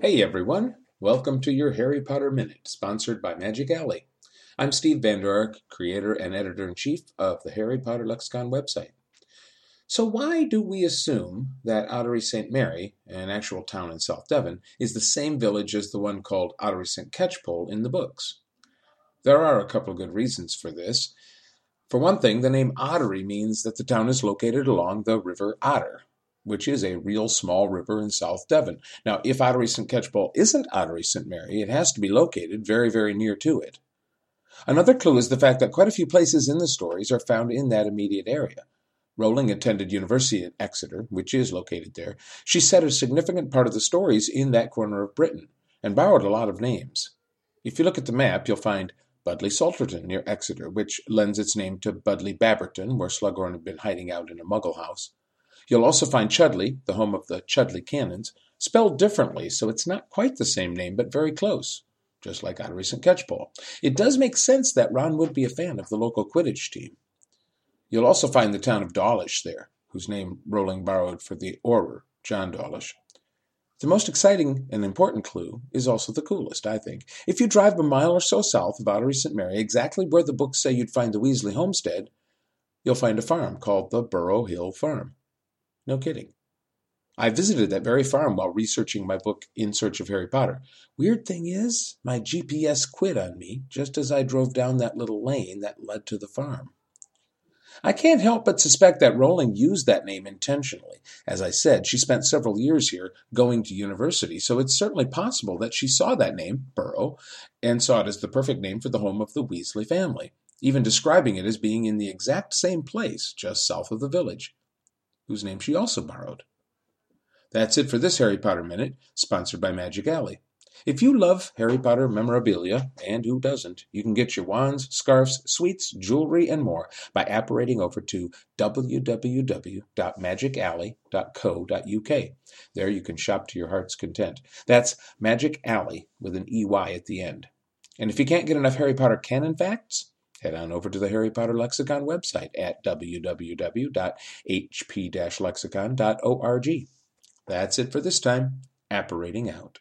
Hey everyone, welcome to your Harry Potter Minute, sponsored by Magic Alley. I'm Steve Vander Ark, creator and editor in chief of the Harry Potter Lexicon website. So, why do we assume that Ottery St. Mary, an actual town in South Devon, is the same village as the one called Ottery St. Catchpole in the books? There are a couple of good reasons for this. For one thing, the name Ottery means that the town is located along the River Otter, which is a real small river in South Devon. Now, if Ottery St. Catchpole isn't Ottery St. Mary, it has to be located very, very near to it. Another clue is the fact that quite a few places in the stories are found in that immediate area. Rowling attended university at Exeter, which is located there. She set a significant part of the stories in that corner of Britain, and borrowed a lot of names. If you look at the map, you'll find Budleigh Salterton near Exeter, which lends its name to Budleigh Babberton, where Slughorn had been hiding out in a muggle house. You'll also find Chudleigh, the home of the Chudley Cannons, spelled differently, so it's not quite the same name, but very close, just like Ottery St. Catchpole. It does make sense that Ron would be a fan of the local Quidditch team. You'll also find the town of Dawlish there, whose name Rowling borrowed for the Auror, John Dawlish. The most exciting and important clue is also the coolest, I think. If you drive a mile or so south of Ottery St. Mary, exactly where the books say you'd find the Weasley homestead, you'll find a farm called the Burrow Hill Farm. No kidding. I visited that very farm while researching my book In Search of Harry Potter. Weird thing is, my GPS quit on me just as I drove down that little lane that led to the farm. I can't help but suspect that Rowling used that name intentionally. As I said, she spent several years here going to university, so it's certainly possible that she saw that name, Burrow, and saw it as the perfect name for the home of the Weasley family, even describing it as being in the exact same place just south of the village, whose name she also borrowed. That's it for this Harry Potter Minute, sponsored by Magic Alley. If you love Harry Potter memorabilia, and who doesn't, you can get your wands, scarves, sweets, jewelry, and more by apparating over to www.magicalley.co.uk. There you can shop to your heart's content. That's Magic Alley with an EY at the end. And if you can't get enough Harry Potter canon facts, head on over to the Harry Potter Lexicon website at www.hp-lexicon.org. That's it for this time. Apparating out.